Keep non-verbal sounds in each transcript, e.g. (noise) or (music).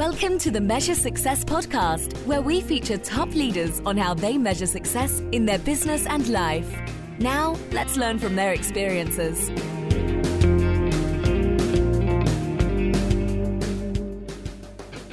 Welcome to the Measure Success podcast, where we feature top leaders on how they measure success in their business and life. Now, let's learn from their experiences.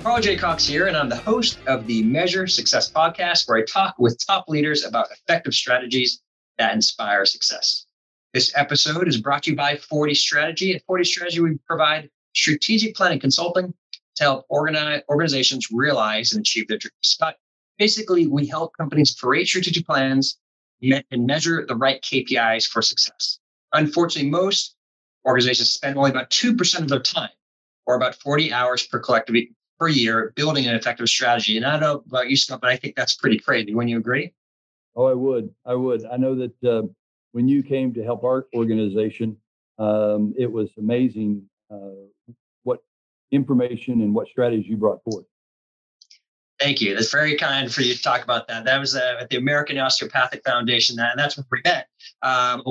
Carl J. Cox here, and I'm the host of the Measure Success podcast, where I talk with top leaders about effective strategies that inspire success. This episode is brought to you by 40 Strategy. At 40 Strategy, we provide strategic planning consulting to help organize, organizations realize and achieve their dreams. But basically, we help companies create strategic plans and measure the right KPIs for success. Unfortunately, most organizations spend only about 2% of their time, or about 40 hours per collective per year, building an effective strategy. And I don't know about you, Scott, but I think that's pretty crazy. Wouldn't you agree? Oh, I would. I would. I know that uh, when you came to help our organization, um, it was amazing uh, information and what strategies you brought forth. Thank you. That's very kind for you to talk about that. That was uh, at the American Osteopathic Foundation, that, and that's where we met um,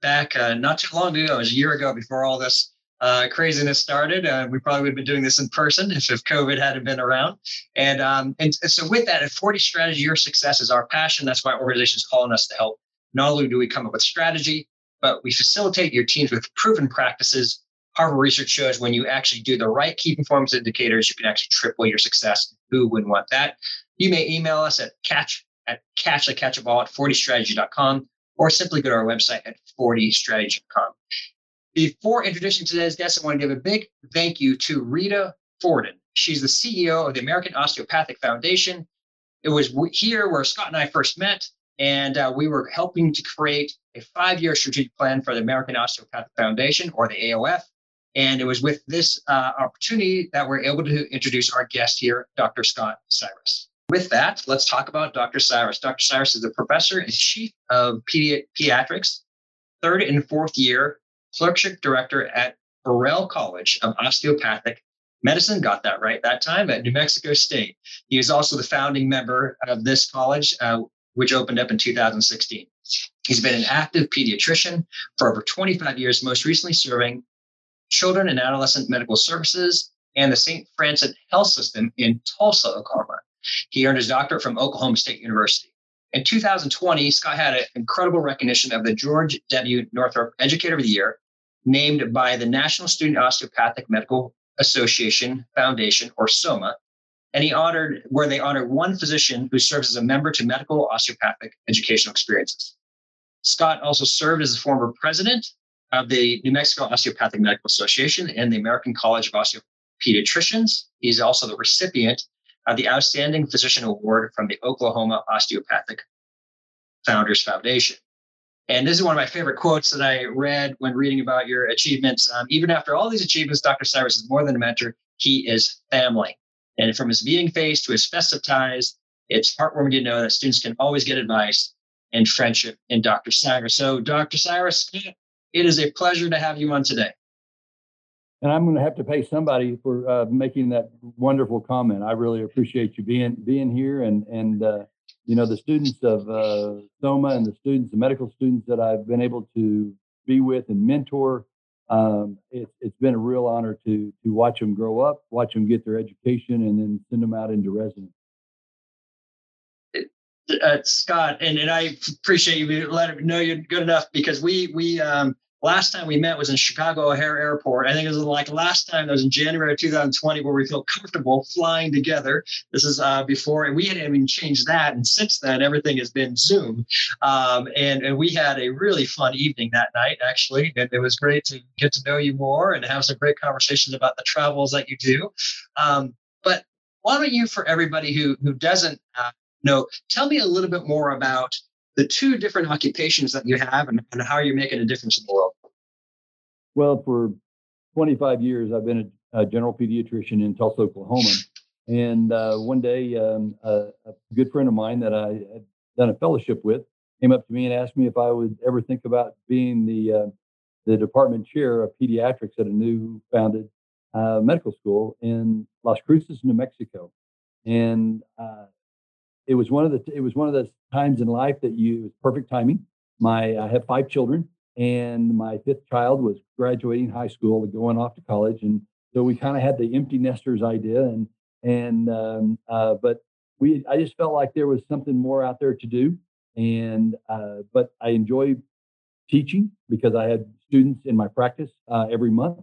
back uh, not too long ago. It was a year ago before all this uh, craziness started. Uh, we probably would have been doing this in person if, if COVID hadn't been around. And, um, and, and so with that, at 40 Strategy, your success is our passion. That's why organizations calling us to help. Not only do we come up with strategy, but we facilitate your teams with proven practices. Harvard research shows when you actually do the right key performance indicators, you can actually triple your success. Who wouldn't want that? You may email us at catch at catch like catch a ball at 40strategy.com or simply go to our website at 40strategy.com. Before introducing today's guest, I want to give a big thank you to Rita Forden. She's the CEO of the American Osteopathic Foundation. It was here where Scott and I first met, and uh, we were helping to create a five year strategic plan for the American Osteopathic Foundation, or the AOF. And it was with this uh, opportunity that we're able to introduce our guest here, Dr. Scott Cyrus. With that, let's talk about Dr. Cyrus. Dr. Cyrus is a professor and chief of pedi- pediatrics, third and fourth year clerkship director at Burrell College of Osteopathic Medicine. Got that right that time at New Mexico State. He is also the founding member of this college, uh, which opened up in 2016. He's been an active pediatrician for over 25 years, most recently serving children and adolescent medical services and the St. Francis Health System in Tulsa, Oklahoma. He earned his doctorate from Oklahoma State University. In 2020, Scott had an incredible recognition of the George W. Northup Educator of the Year, named by the National Student Osteopathic Medical Association Foundation, or SOMA, and he honored where they honored one physician who serves as a member to medical osteopathic educational experiences. Scott also served as the former president of the New Mexico Osteopathic Medical Association and the American College of Osteopediatricians. He's also the recipient of the Outstanding Physician Award from the Oklahoma Osteopathic Founders Foundation. And this is one of my favorite quotes that I read when reading about your achievements. Um, even after all these achievements, Dr. Cyrus is more than a mentor. He is family. And from his meeting face to his festive ties, it's heartwarming to know that students can always get advice and friendship in Dr. Cyrus. So, Dr. Cyrus, it is a pleasure to have you on today. And I'm going to have to pay somebody for uh, making that wonderful comment. I really appreciate you being being here, and and uh, you know the students of uh, Soma and the students, the medical students that I've been able to be with and mentor. Um, it, it's been a real honor to to watch them grow up, watch them get their education, and then send them out into residence. Uh, Scott, and, and I appreciate you letting me know you're good enough because we we um, last time we met was in Chicago O'Hare Airport. I think it was like last time that was in January of 2020 where we feel comfortable flying together. This is uh, before, and we hadn't even changed that. And since then, everything has been Zoom. Um, and, and we had a really fun evening that night, actually. And it was great to get to know you more and have some great conversations about the travels that you do. Um, but why don't you, for everybody who, who doesn't uh, know, tell me a little bit more about the two different occupations that you have and, and how you're making a difference in the world? Well, for 25 years, I've been a, a general pediatrician in Tulsa, Oklahoma. And uh, one day, um, a, a, good friend of mine that I had done a fellowship with came up to me and asked me if I would ever think about being the uh, the department chair of pediatrics at a new founded uh, medical school in Las Cruces, New Mexico. And uh, it was one of the it was one of those times in life that you it was perfect timing. My I have five children, and my fifth child was graduating high school, and going off to college, and so we kind of had the empty nesters idea. And And um, uh, but we, I just felt like there was something more out there to do. And uh, but I enjoy teaching because I had students in my practice uh, every month.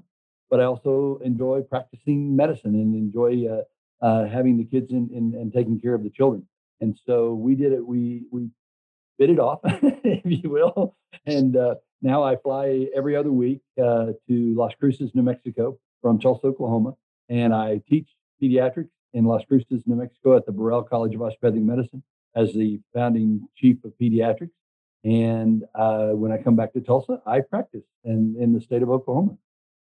But I also enjoy practicing medicine and enjoy uh, uh, having the kids in, and taking care of the children. And so we did it. We we bit it off, (laughs) if you will. And uh, now I fly every other week uh, to Las Cruces, New Mexico, from Tulsa, Oklahoma, and I teach pediatrics in Las Cruces, New Mexico, at the Burrell College of Osteopathic Medicine as the founding chief of pediatrics. And uh, when I come back to Tulsa, I practice in, in the state of Oklahoma.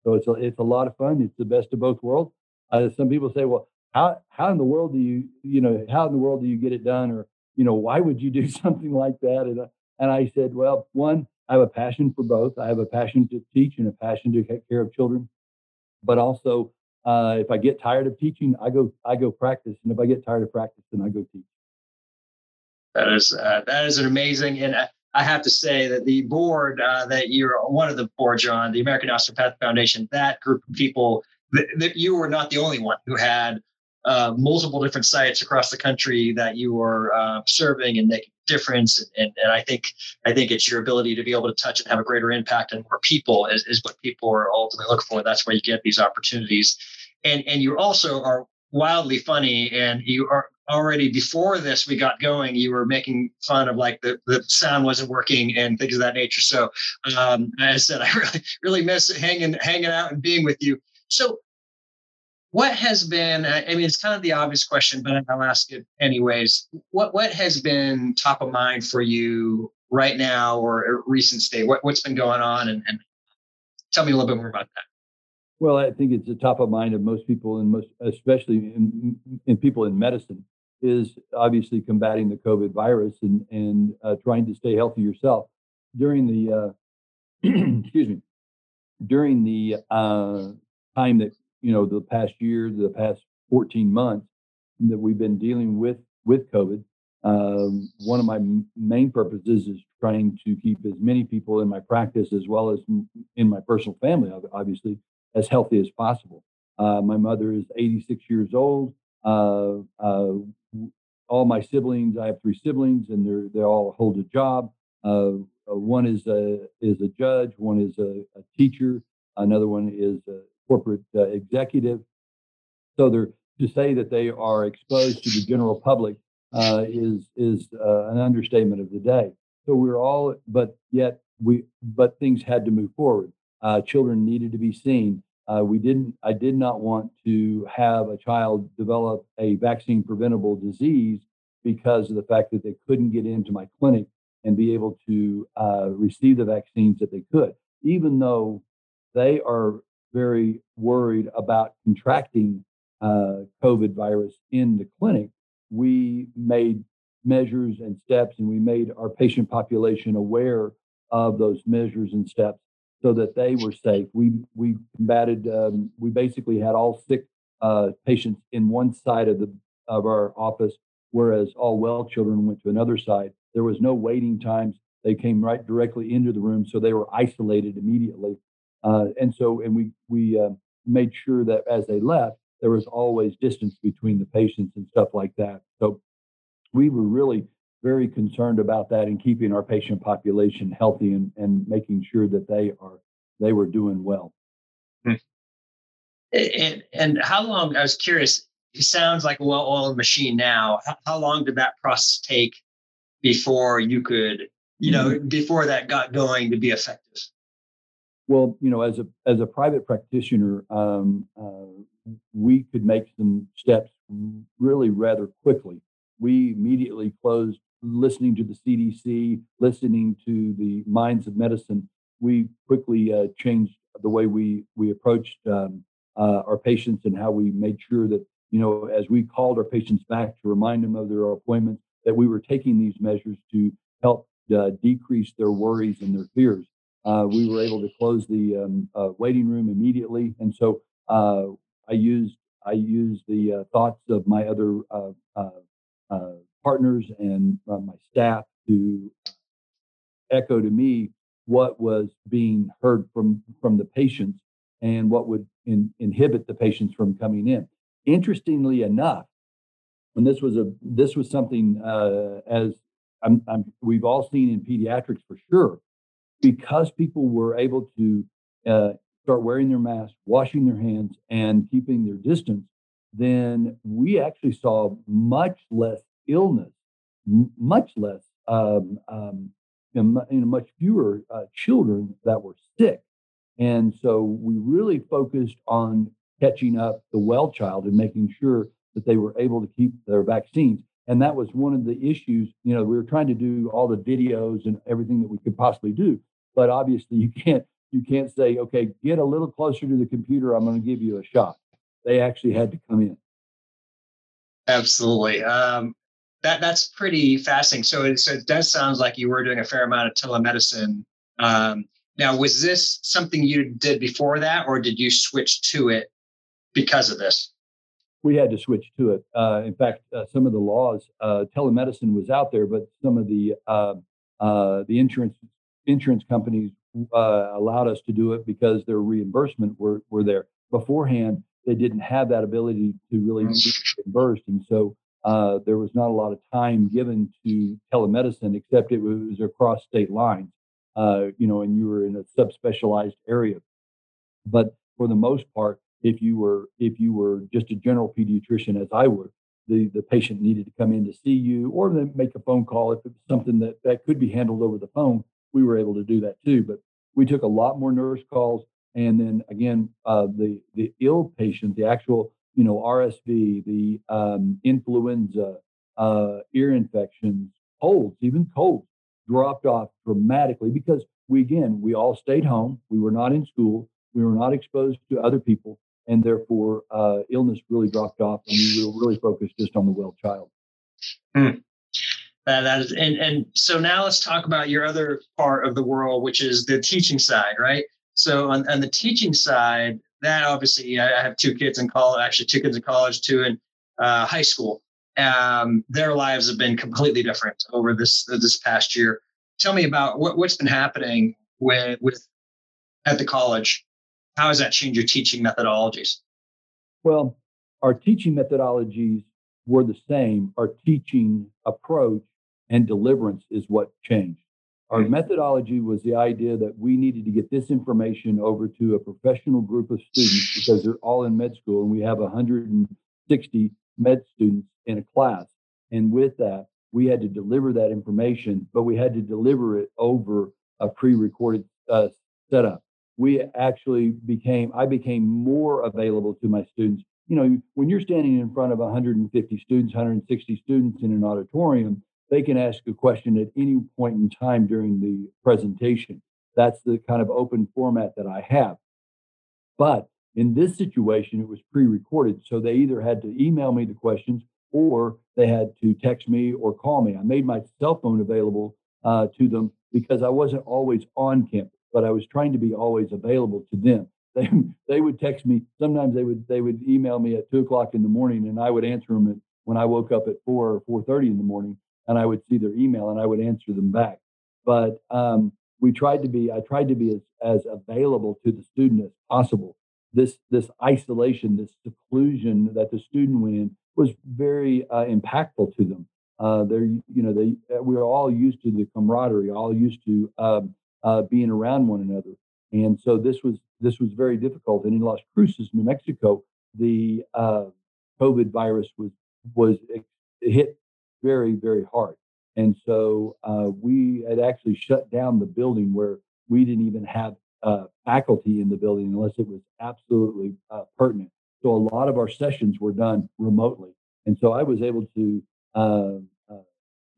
So it's a, it's a lot of fun. It's the best of both worlds. Uh, some people say, well, how, how in the world do you, you know, how in the world do you get it done? Or, you know, why would you do (laughs) something like that? And, uh, and I said, well, one, I have a passion for both. I have a passion to teach and a passion to take care of children. But also, uh, if I get tired of teaching, I go I go practice, and if I get tired of practice, then I go teach. That is uh, that is an amazing, and I have to say that the board uh, that you're one of the boards on, the American Osteopathic Foundation, that group of people, that, that you were not the only one who had uh, multiple different sites across the country that you are uh, serving and making difference. And, and I think I think it's your ability to be able to touch and have a greater impact on more people is, is what people are ultimately looking for. That's where you get these opportunities. And and you also are wildly funny and you are already before this we got going you were making fun of like the, the sound wasn't working and things of that nature so um, i said (laughs) i really really miss hanging hanging out and being with you so what has been i mean it's kind of the obvious question but i'll ask it anyways. What what has been top of mind for you right now or recent state? What, what's been going on? And, and tell me a little bit more about that. Well i think it's the top of mind of most people and most especially in, in people in medicine is obviously combating the covid virus and and uh, trying to stay healthy yourself. During the uh, (clears throat) excuse me during the uh, time that you know the past year, the past 14 months that we've been dealing with with COVID. Um, one of my m- main purposes is trying to keep as many people in my practice as well as m- in my personal family, obviously, as healthy as possible. Uh, my mother is 86 years old. Uh, uh, all my siblings, I have three siblings, and they're they all hold a job. Uh, one is a is a judge, one is a, a teacher, another one is a corporate uh, executive. So they're to say that they are exposed to the general public uh, is is uh, an understatement of the day. So we're all, but yet we, but things had to move forward. Uh, children needed to be seen. Uh, we didn't. I did not want to have a child develop a vaccine preventable disease because of the fact that they couldn't get into my clinic and be able to uh, receive the vaccines that they could, even though they are very worried about contracting uh, COVID virus in the clinic, we made measures and steps and we made our patient population aware of those measures and steps so that they were safe. We we combated. Um, we basically had all sick uh, patients in one side of the of our office, whereas all well children went to another side. There was no waiting times. They came right directly into the room, so they were isolated immediately. Uh, and so, and we we uh, made sure that as they left, there was always distance between the patients and stuff like that. So we were really very concerned about that and keeping our patient population healthy and, and making sure that they are they were doing well. Hmm. And, and how long? I was curious. It sounds like a well-oiled machine now. How, how long did that process take before you could, you know, mm-hmm. before that got going to be effective? Well, you know, as a as a private practitioner, um, uh, we could make some steps really rather quickly. We immediately closed listening to the CDC, listening to the minds of medicine. We quickly uh, changed the way we we approached um, uh, our patients and how we made sure that you know as we called our patients back to remind them of their appointments that we were taking these measures to help uh, decrease their worries and their fears uh, we were able to close the um, uh, waiting room immediately. And so uh, I used I used the uh, thoughts of my other uh, uh, partners and my staff to echo to me what was being heard from from the patients and what would in, inhibit the patients from coming in. interestingly enough, and this was a this was something as I'm, I'm, we've all seen in pediatrics for sure, because people were able to uh, start wearing their masks, washing their hands, and keeping their distance, then we actually saw much less illness, m- much less, um, um, and, much fewer uh, children that were sick. And so we really focused on catching up the well child and making sure that they were able to keep their vaccines. And that was one of the issues. You know, we were trying to do all the videos and everything that we could possibly do, but obviously (laughs) you can't you can't say, okay, get a little closer to the computer. I'm going to give you a shot. They actually had to come in. Absolutely. Um, that that's pretty fascinating. So it, so it does sound like you were doing a fair amount of telemedicine. Um, now, was this something you did before that, or did you switch to it because of this? We had to switch to it. Uh, in fact, uh, some of the laws, uh, telemedicine was out there, but some of the uh, uh, the insurance insurance companies uh, allowed us to do it because their reimbursement were were there. Beforehand, they didn't have that ability to really be reimbursed, and so there was not a lot of time given to telemedicine, except it was across state lines, you know, and you were in a subspecialized area. But for the most part, if you were if you were just a general pediatrician, as I would, the the patient needed to come in to see you, or then make a phone call if it was something that that could be handled over the phone. We were able to do that too, but we took a lot more nurse calls, and then again, uh, the the ill patient, the actual you know, RSV, the um, influenza, uh, ear infections, colds, even colds dropped off dramatically because we, again, we all stayed home. We were not in school. We were not exposed to other people. And therefore, uh, illness really dropped off and we were really focused just on the well child. Uh, that is, and, and so now let's talk about your other part of the world, which is the teaching side, right? So on, on the teaching side, that obviously I have two kids in college, actually two kids in college, two in uh, high school. Um, their lives have been completely different over this this past year. Tell me about what, what's been happening with with at the college. How has that changed your teaching methodologies? Well, our teaching methodologies were the same. Our teaching approach and deliverance is what changed. Our methodology was the idea that we needed to get this information over to a professional group of students because they're all in med school and we have 160 med students in a class. And with that, we had to deliver that information, but we had to deliver it over a pre recorded uh, setup. We actually became, I became more available to my students. You know, when you're standing in front of 150 students, 160 students in an auditorium, they can ask a question at any point in time during the presentation. That's the kind of open format that I have. But in this situation, it was pre recorded. So they either had to email me the questions or they had to text me or call me. I made my cell phone available uh, to them because I wasn't always on campus, but I was trying to be always available to them. (laughs) They, they would text me. Sometimes they would they would email me at two o'clock in the morning, and I would answer them at, when I woke up at four or four thirty in the morning and I would see their email and I would answer them back. But um, we tried to be, I tried to be as, as available to the student as possible. This, this isolation, this seclusion that the student went in was very uh, impactful to them. Uh, they're, you know, they, uh, we are all used to the camaraderie, all used to um, uh, being around one another. And so this was, this was very difficult. And in Las Cruces, New Mexico, the uh, COVID virus was, was hit very, very hard. And so uh, we had actually shut down the building where we didn't even have uh, faculty in the building unless it was absolutely uh, pertinent. So a lot of our sessions were done remotely. And so I was able to uh,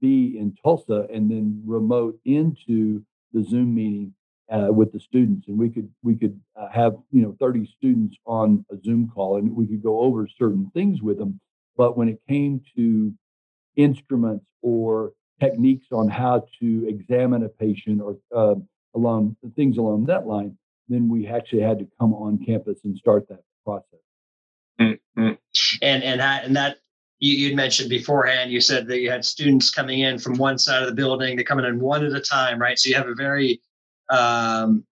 be in Tulsa and then remote into the Zoom meeting uh, with the students, and we could we could have you know 30 students on a Zoom call, and we could go over certain things with them. But when it came to instruments or techniques on how to examine a patient or uh, along things along that line, then we actually had to come on campus and start that process. Mm-hmm. And and that, and that you, you'd mentioned beforehand. You said that you had students coming in from one side of the building. They're coming in one at a time, right? So you have a very um,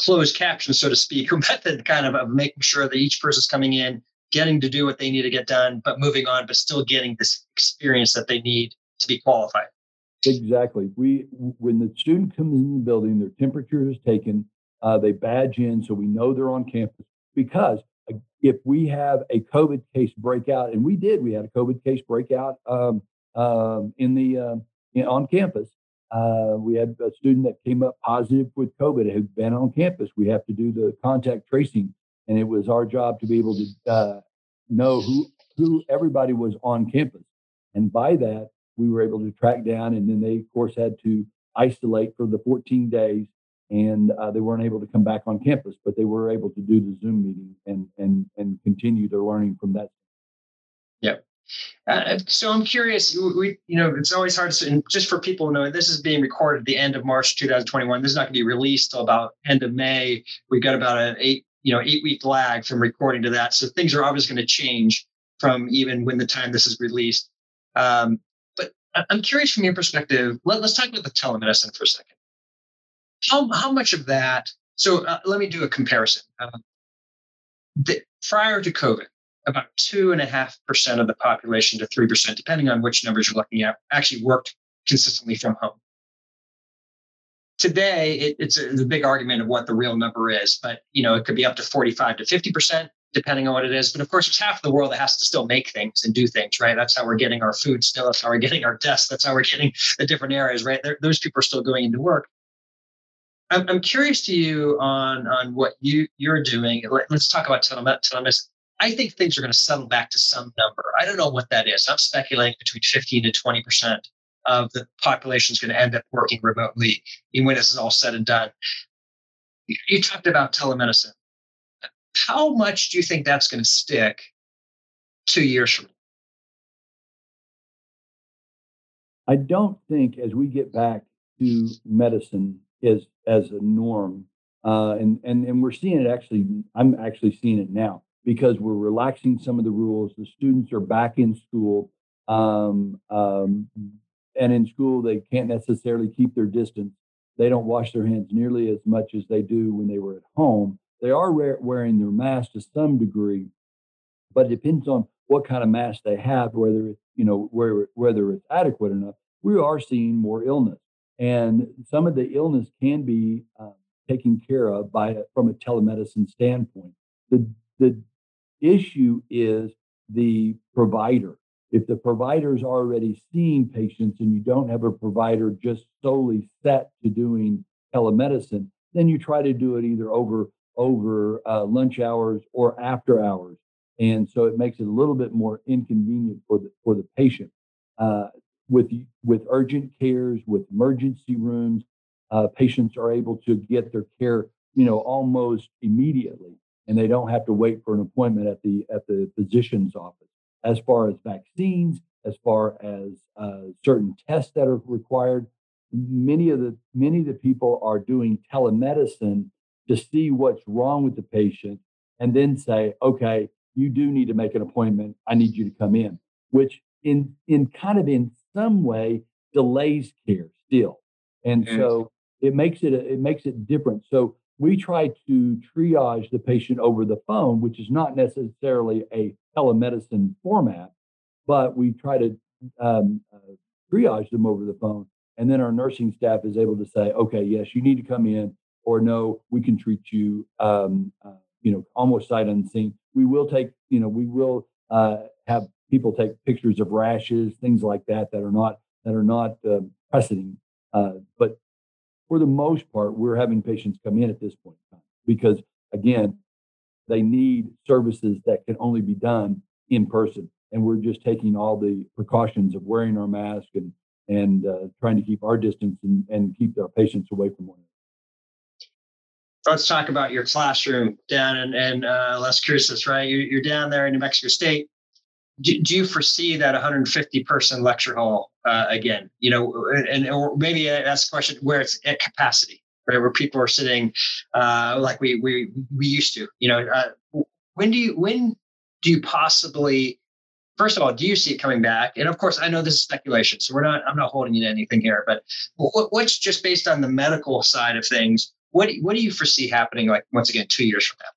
closed caption, so to speak, (laughs) method kind of of making sure that each person's coming in getting to do what they need to get done, but moving on, but still getting this experience that they need to be qualified. Exactly. We when the student comes in the building, their temperature is taken. Uh, they badge in, so we know they're on campus. Because if we have a COVID case breakout, and we did, we had a COVID case breakout um, um, in the uh, in, on campus. Uh, we had a student that came up positive with COVID who'd been on campus. We have to do the contact tracing, and it was our job to be able to uh, know who who everybody was on campus. And by that, we were able to track down, and then they, of course, had to isolate for the 14 days, and uh, they weren't able to come back on campus, but they were able to do the Zoom meeting and and and continue their learning from that. Yep. Uh, so I'm curious. We, you know, it's always hard to, just for people to know, this is being recorded at the end of March 2021. This is not going to be released till about end of May. We've got about an eight, you know, eight week lag from recording to that. So things are obviously going to change from even when the time this is released. Um, but I'm curious from your perspective. Let, us talk about the telemedicine for a second. How how much of that? So uh, let me do a comparison. Uh, the, prior to COVID, about two and a half percent of the population to three percent, depending on which numbers you're looking at, actually worked consistently from home. Today, it, it's, a, it's a big argument of what the real number is, but you know it could be up to 45 to 50 percent, depending on what it is. But of course, it's half of the world that has to still make things and do things, right? That's how we're getting our food still. That's how we're getting our desks. That's how we're getting the different areas, right? Those people are still going into work. I'm, I'm curious to you on on what you you're doing. Let, us talk about telemedicine. I think things are going to settle back to some number. I don't know what that is. I'm speculating between 15 to 20 percent of the population is going to end up working remotely when this is all said and done. You talked about telemedicine. How much do you think that's going to stick two years from now? I don't think as we get back to medicine as as a norm, uh, and and and we're seeing it actually. I'm actually seeing it now because we're relaxing some of the rules. The students are back in school, um, um, and in school they can't necessarily keep their distance. They don't wash their hands nearly as much as they do when they were at home. They are wearing their mask to some degree, but it depends on what kind of mask they have, whether it's you know where, whether it's adequate enough. We are seeing more illness, and some of the illness can be uh, taken care of by from a telemedicine standpoint. The the issue is the provider. If the provider is already seeing patients and you don't have a provider just solely set to doing telemedicine, then you try to do it either over over uh, lunch hours or after hours, and so it makes it a little bit more inconvenient for the for the patient. Uh, with with urgent cares, with emergency rooms, uh, patients are able to get their care, you know, almost immediately and they don't have to wait for an appointment at the at the physician's office. As far as vaccines, as far as uh, certain tests that are required, many of the many of the people are doing telemedicine to see what's wrong with the patient and then say, okay, you do need to make an appointment. I need you to come in, which in in kind of in some way delays care still, and so it makes it it makes it different. So we try to triage the patient over the phone, which is not necessarily a telemedicine format, but we try to um, uh, triage them over the phone. And then our nursing staff is able to say, okay, yes, you need to come in, or no, we can treat you, um, uh, you know, almost sight unseen. We will take, you know, we will uh, have people take pictures of rashes, things like that, that are not that are not uh. Uh, but for the most part, we're having patients come in at this point in time because, again, they need services that can only be done in person. And we're just taking all the precautions of wearing our mask and and uh, trying to keep our distance and, and keep our patients away from one another. Let's talk about your classroom down in, in uh, Las Cruces, right? You're, you're down there in New Mexico State do, do, you foresee that 150 person lecture hall uh, again? You know, and or maybe ask the question where it's at capacity, right? Where people are sitting uh, like we we we used to. You know, uh, when do you when do you possibly? First of all, do you see it coming back? And of course, I know this is speculation, so we're not. I'm not holding you to anything here. But what, what's just based on the medical side of things? What what do you foresee happening? Like once again, two years from now?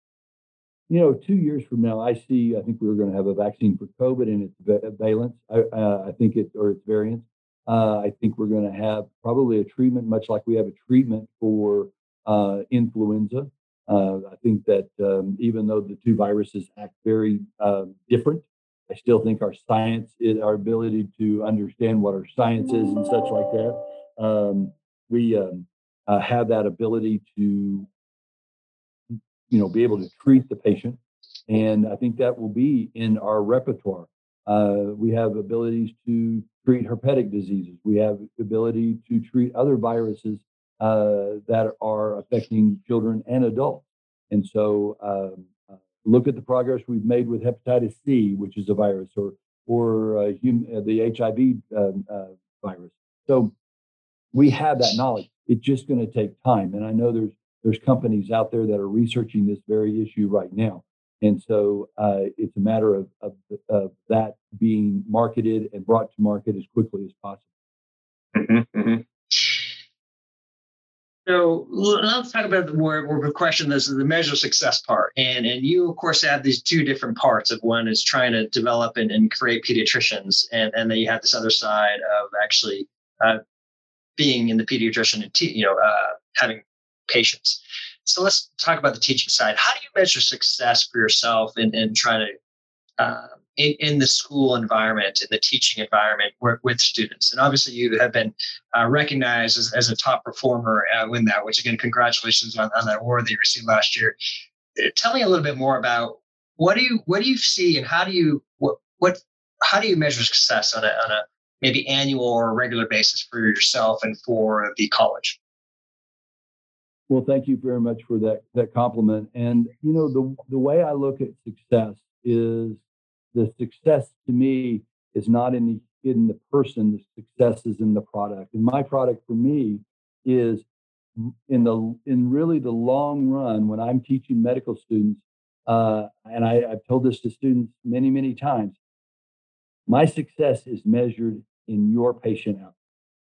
You know, two years from now, I see. I think we're going to have a vaccine for COVID and its valence. I, uh, I think it or its variants. Uh, I think we're going to have probably a treatment, much like we have a treatment for uh, influenza. Uh, I think that um, even though the two viruses act very uh, different, I still think our science, is, our ability to understand what our science is and such like that, um, we um, uh, have that ability to, you know, be able to treat the patient, and I think that will be in our repertoire. Uh, we have abilities to treat herpetic diseases. We have ability to treat other viruses uh, that are affecting children and adults. And so, um, look at the progress we've made with hepatitis C, which is a virus, or or uh, hum- uh, the HIV um, uh, virus. So, we have that knowledge. It's just going to take time, and I know there's there's companies out there that are researching this very issue right now. And so uh, it's a matter of, of, of, that being marketed and brought to market as quickly as possible. Mm-hmm, mm-hmm. So let's talk about the more, more the question. This is the measure of success part, and and you of course have these two different parts. Of one is trying to develop and, and create pediatricians, and and then you have this other side of actually uh, being in the pediatrician and te- you know uh, having patients. So let's talk about the teaching side. How do you measure success for yourself in, in trying to, uh, in, in, the school environment, in the teaching environment with students? And obviously, you have been uh, recognized as, as, a top performer uh, in that, which again, congratulations on, on that award that you received last year. Uh, tell me a little bit more about what do you what do you see and how do you what what how do you measure success on a on a maybe annual or regular basis for yourself and for the college? Well, thank you very much for that that compliment. And you know, the the way I look at success is the success to me is not in the in the person. The success is in the product. And my product for me is in the in really the long run when I'm teaching medical students. Uh, and I, I've told this to students many many times. My success is measured in your patient outcome.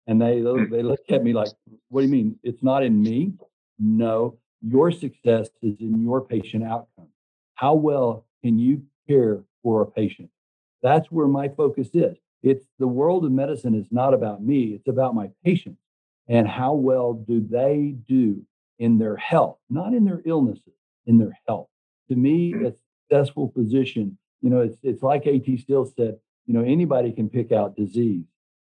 And they they look at me like, "What do you mean? It's not in me." No, your success is in your patient outcome. How well can you care for a patient? That's where my focus is. It's the world of medicine is not about me, it's about my patients and how well do they do in their health, not in their illnesses, in their health. To me, hmm. a successful physician, you know, it's it's like AT Still said, you know, anybody can pick out disease.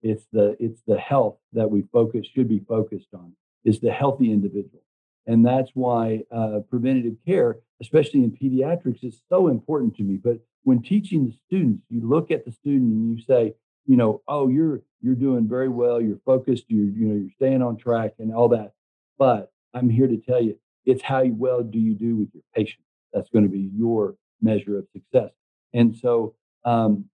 It's the it's the health that we focus should be focused on, is the healthy individual. And that's why uh, preventative care, especially in pediatrics, is so important to me. But when teaching the students, you look at the student and you say, you know, oh, you're you're doing very well, you're focused, you're you know, you're staying on track and all that. But I'm here to tell you, it's how well do you do with your patient. That's going to be your measure of success. And so um,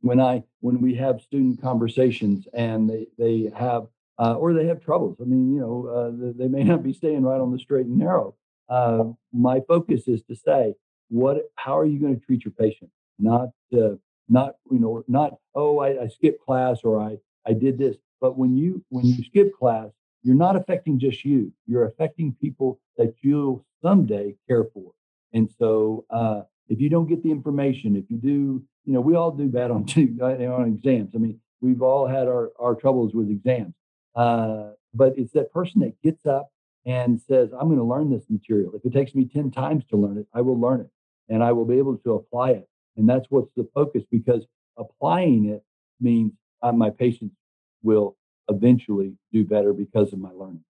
when I when we have student conversations and they they have uh, or they have troubles. I mean, you know, uh, they may not be staying right on the straight and narrow. Uh, my focus is to say, what? How are you going to treat your patient? Not, uh, not you know, not oh, I, I skipped class or I I did this. But when you when you skip class, you're not affecting just you. You're affecting people that you'll someday care for. And so, uh, if you don't get the information, if you do, you know, we all do bad on (laughs) on exams. I mean, we've all had our our troubles with exams. Uh, but it's that person that gets up and says, I'm going to learn this material. If it takes me 10 times to learn it, I will learn it and I will be able to apply it. And that's what's the focus because applying it means uh, my patients will eventually do better because of my learning.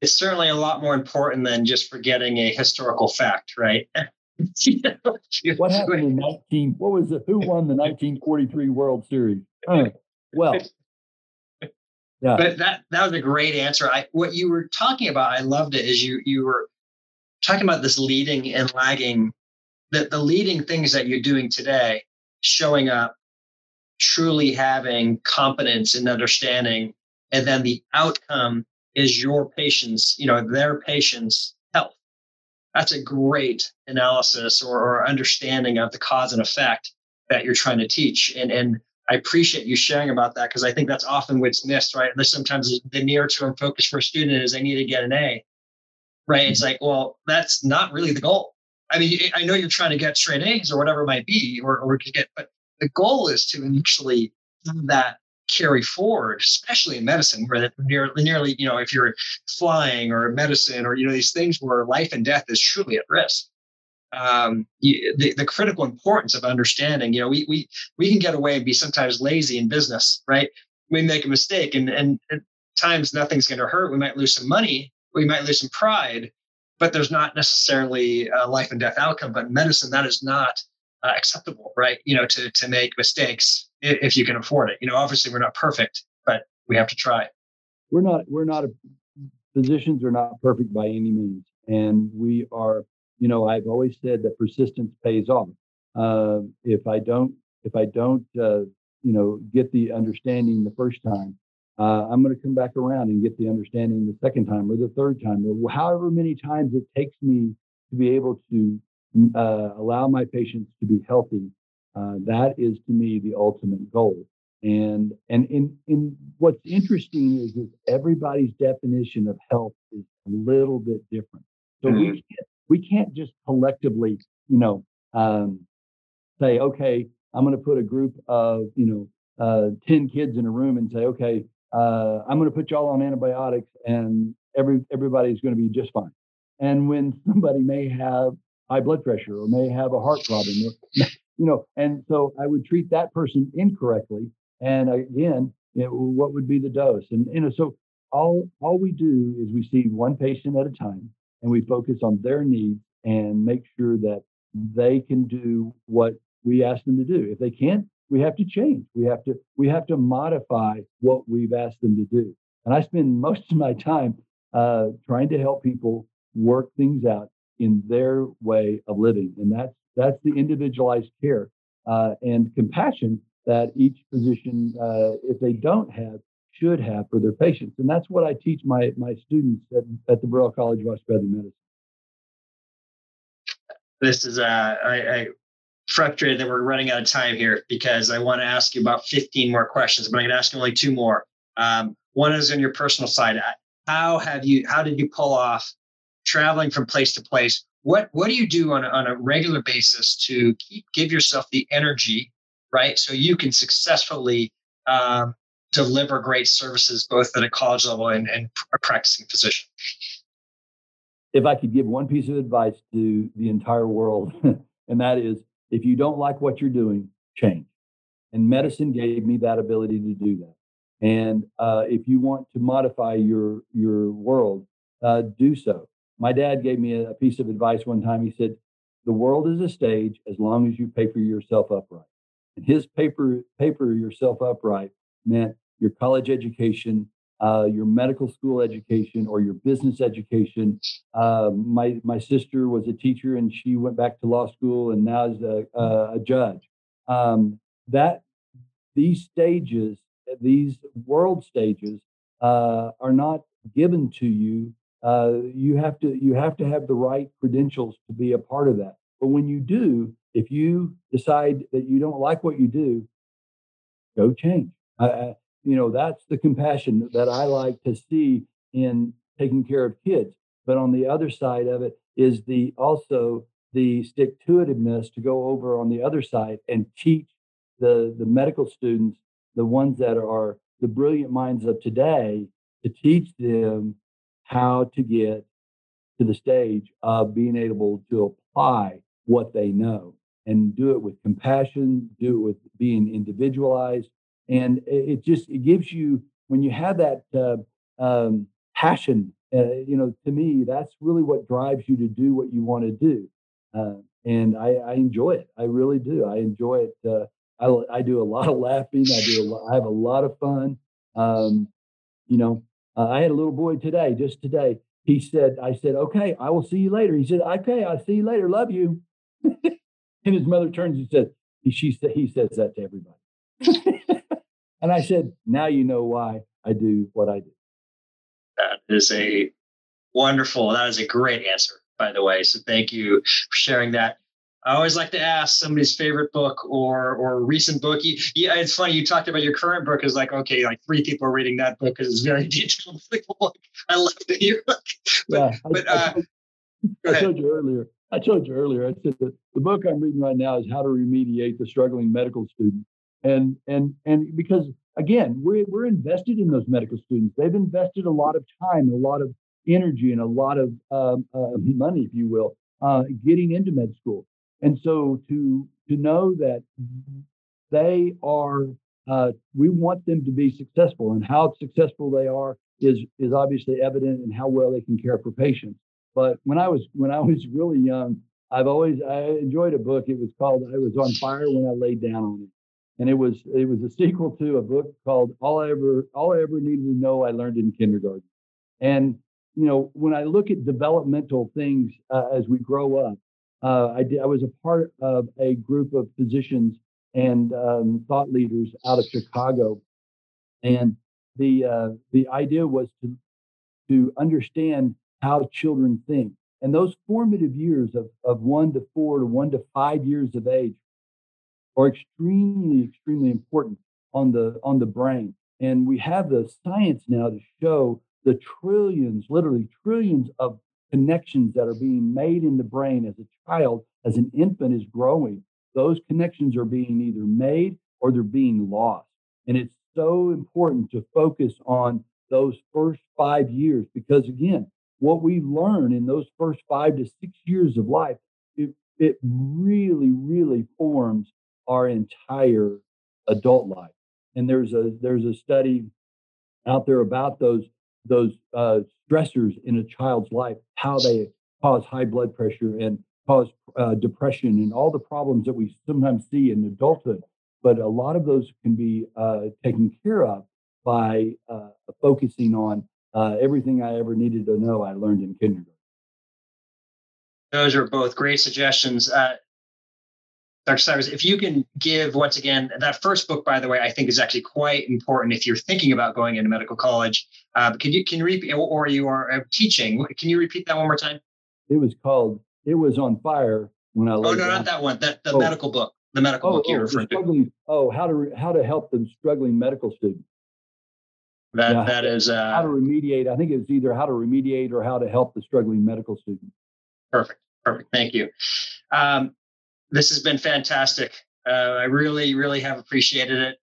It's certainly a lot more important than just forgetting a historical fact, right? (laughs) what happened in 19? What was it? Who won the 1943 World Series? Well, yeah. But that that was a great answer. I what you were talking about, I loved it. Is you you were talking about this leading and lagging, that the leading things that you're doing today, showing up, truly having competence and understanding, and then the outcome is your patient's, you know, their patient's health. That's a great analysis or, or understanding of the cause and effect that you're trying to teach. And and I appreciate you sharing about that because I think that's often what's missed, right? There's sometimes the near term focus for a student is I need to get an A, right? It's mm-hmm. like, well, that's not really the goal. I mean, I know you're trying to get straight A's or whatever it might be, or, or to get, but the goal is to actually that carry forward, especially in medicine, where nearly, nearly, you know, if you're flying or medicine or, you know, these things where life and death is truly at risk. Um, the, the critical importance of understanding, you know, we, we, we can get away and be sometimes lazy in business, right? We make a mistake and, and at times nothing's going to hurt. We might lose some money. We might lose some pride, but there's not necessarily a life and death outcome. But medicine, that is not uh, acceptable, right? You know, to to make mistakes if, if you can afford it. You know, obviously we're not perfect, but we have to try. We're not. We're not. A, physicians are not perfect by any means, and we are. You know, I've always said that persistence pays off. Uh, if I don't, if I don't, uh, you know, get the understanding the first time, uh, I'm going to come back around and get the understanding the second time or the third time or however many times it takes me to be able to uh, allow my patients to be healthy. Uh, that is to me the ultimate goal. And and in in what's interesting is that everybody's definition of health is a little bit different. So mm-hmm. we can't we can't just collectively, you know, um, say, okay, I'm going to put a group of you know uh, 10 kids in a room and say, okay, uh, I'm going to put y'all on antibiotics and every everybody's going to be just fine. And when (laughs) somebody may have high blood pressure or may have a heart problem, or, (laughs) you know, and so I would treat that person incorrectly. And again, you know, what would be the dose? And you know, so all all we do is we see one patient at a time, and we focus on their needs and make sure that they can do what we ask them to do. If they can't, we have to change. We have to we have to modify what we've asked them to do. And I spend (laughs) most of my time uh, trying to help people work things out in their way of living, and that's that's the individualized care uh, and compassion that each physician, uh, if they don't have, should have for their patients. And that's what I teach my my students at, at the Burrell College of Osteopathic Medicine. This is uh, I, I frustrated that we're running out of time here because I want to ask you about 15 more questions, but I'm going to ask you only two more. Um, one is on your personal side. How have you? How did you pull off traveling from place to place? What What do you do on a, on a regular basis to keep give yourself the energy, right, so you can successfully um, deliver great services both at a college level and, and a practicing physician? If I could give one piece of advice to the entire world, (laughs) and that is if you don't like what you're doing, change. And medicine gave me that ability to do that. And uh, if you want to modify your your world, uh, do so. My dad gave me a, a piece of advice one time. He said, "The world is a stage as long as you paper yourself upright." And his paper paper yourself upright meant your college education, uh, your medical school education or your business education. Uh, my my sister was a teacher and she went back to law school and now is a, a judge. Um, that these stages, these world stages, uh, are not given to you. Uh, you have to you have to have the right credentials to be a part of that. But when you do, if you decide that you don't like what you do, go change you know that's the compassion that i like to see in taking care of kids. But on the other side of it is the also the stick to itiveness to go over on the other side and teach the the medical students the ones that are the brilliant minds of today to teach them how to get to the stage of being able to apply what they know and do it with compassion do it with being individualized and it just it gives you when you have that uh, um, passion uh, you know to me that's really what drives you to do what you want to do. Uh, and I, I, enjoy it. I really do. I enjoy it uh, I, I do a lot of laughing. I do lot, i have a lot of fun. Um, you know uh, i had a little boy today just today. He said i said okay i will see you later. He said okay i'll see you later. Love you. (laughs) And his mother turns and says he, she, he says that to everybody (laughs) And I said, now you know why I do what I do. That is a wonderful, that is a great answer, by the way. So thank you for sharing that. I always like to ask somebody's favorite book or or recent book. You, yeah, it's funny you talked about your current book is like okay, like three people are reading that book because it's very (laughs) detailed. I love to hear. but, yeah, but I, uh, I told you earlier. I told you earlier. I said the, the book I'm reading right now is How to Remediate the Struggling Medical Student, and and and because again, we're we're invested in those medical students. They've invested a lot of time, a lot of energy, and a lot of um, uh, money, if you will, uh, getting into med school. And so to to know that they are, uh, we want them to be successful, and how successful they are is is obviously evident in how well they can care for patients. But when I was when I was really young, I've always I enjoyed a book. It was called "I Was on Fire When I Laid Down on It," and it was it was a sequel to a book called "All I Ever All I Ever Needed to Know I Learned in Kindergarten." And you know, when I look at developmental things uh, as we grow up, uh, I did I was a part of a group of physicians and um, thought leaders out of Chicago, and the uh, the idea was to to understand how children think. And those formative years of, of one to four to one to five years of age are extremely, extremely important on the on the brain. And we have the science now to show the trillions, literally trillions of connections that are being made in the brain as a child, as an infant is growing. Those connections are being either made or they're being lost. And it's so important to focus on those first five years because, again, what we learn in those first five to six years of life, it, it really, really forms our entire adult life. And there's a there's a study out there about those those uh, stressors in a child's life, how they cause high blood pressure and cause uh, depression and all the problems that we sometimes see in adulthood. But a lot of those can be uh, taken care of by uh, focusing on uh, everything I ever needed to know, I learned in kindergarten. Those are both great suggestions. Dr. Cyrus, if you can give once again, that first book, by the way, I think is actually quite important if you're thinking about going into medical college. Uh, can you can you repeat, or you are uh, teaching? Can you repeat that one more time? It was called "It Was on Fire" when I. Oh no, down. not that one. That the oh. medical book. The medical oh, book you're oh, referring to. Oh, how to how to help the struggling medical students. That yeah. that is uh, how to remediate. I think it's either how to remediate or how to help the struggling medical student. Perfect, perfect. Thank you. Um, this has been fantastic. Uh, I really, really have appreciated it.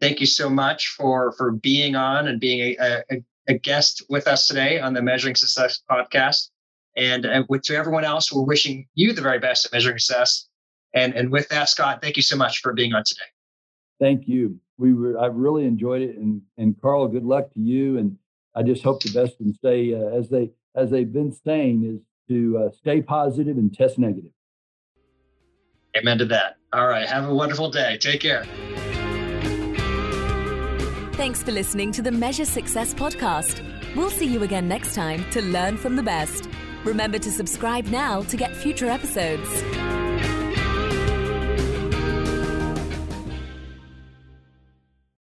Thank you so much for for being on and being a, a, a guest with us today on the Measuring Success podcast. And, and with, to everyone else, we're wishing you the very best at Measuring Success. And and with that, Scott, thank you so much for being on today. Thank you we were I've really enjoyed it and and Carl good luck to you and I just hope the best and stay uh, as they as they've been saying is to uh, stay positive and test negative. Amen to that. All right, have a wonderful day. Take care. Thanks for listening to the Measure Success podcast. We'll see you again next time to learn from the best. Remember to subscribe now to get future episodes.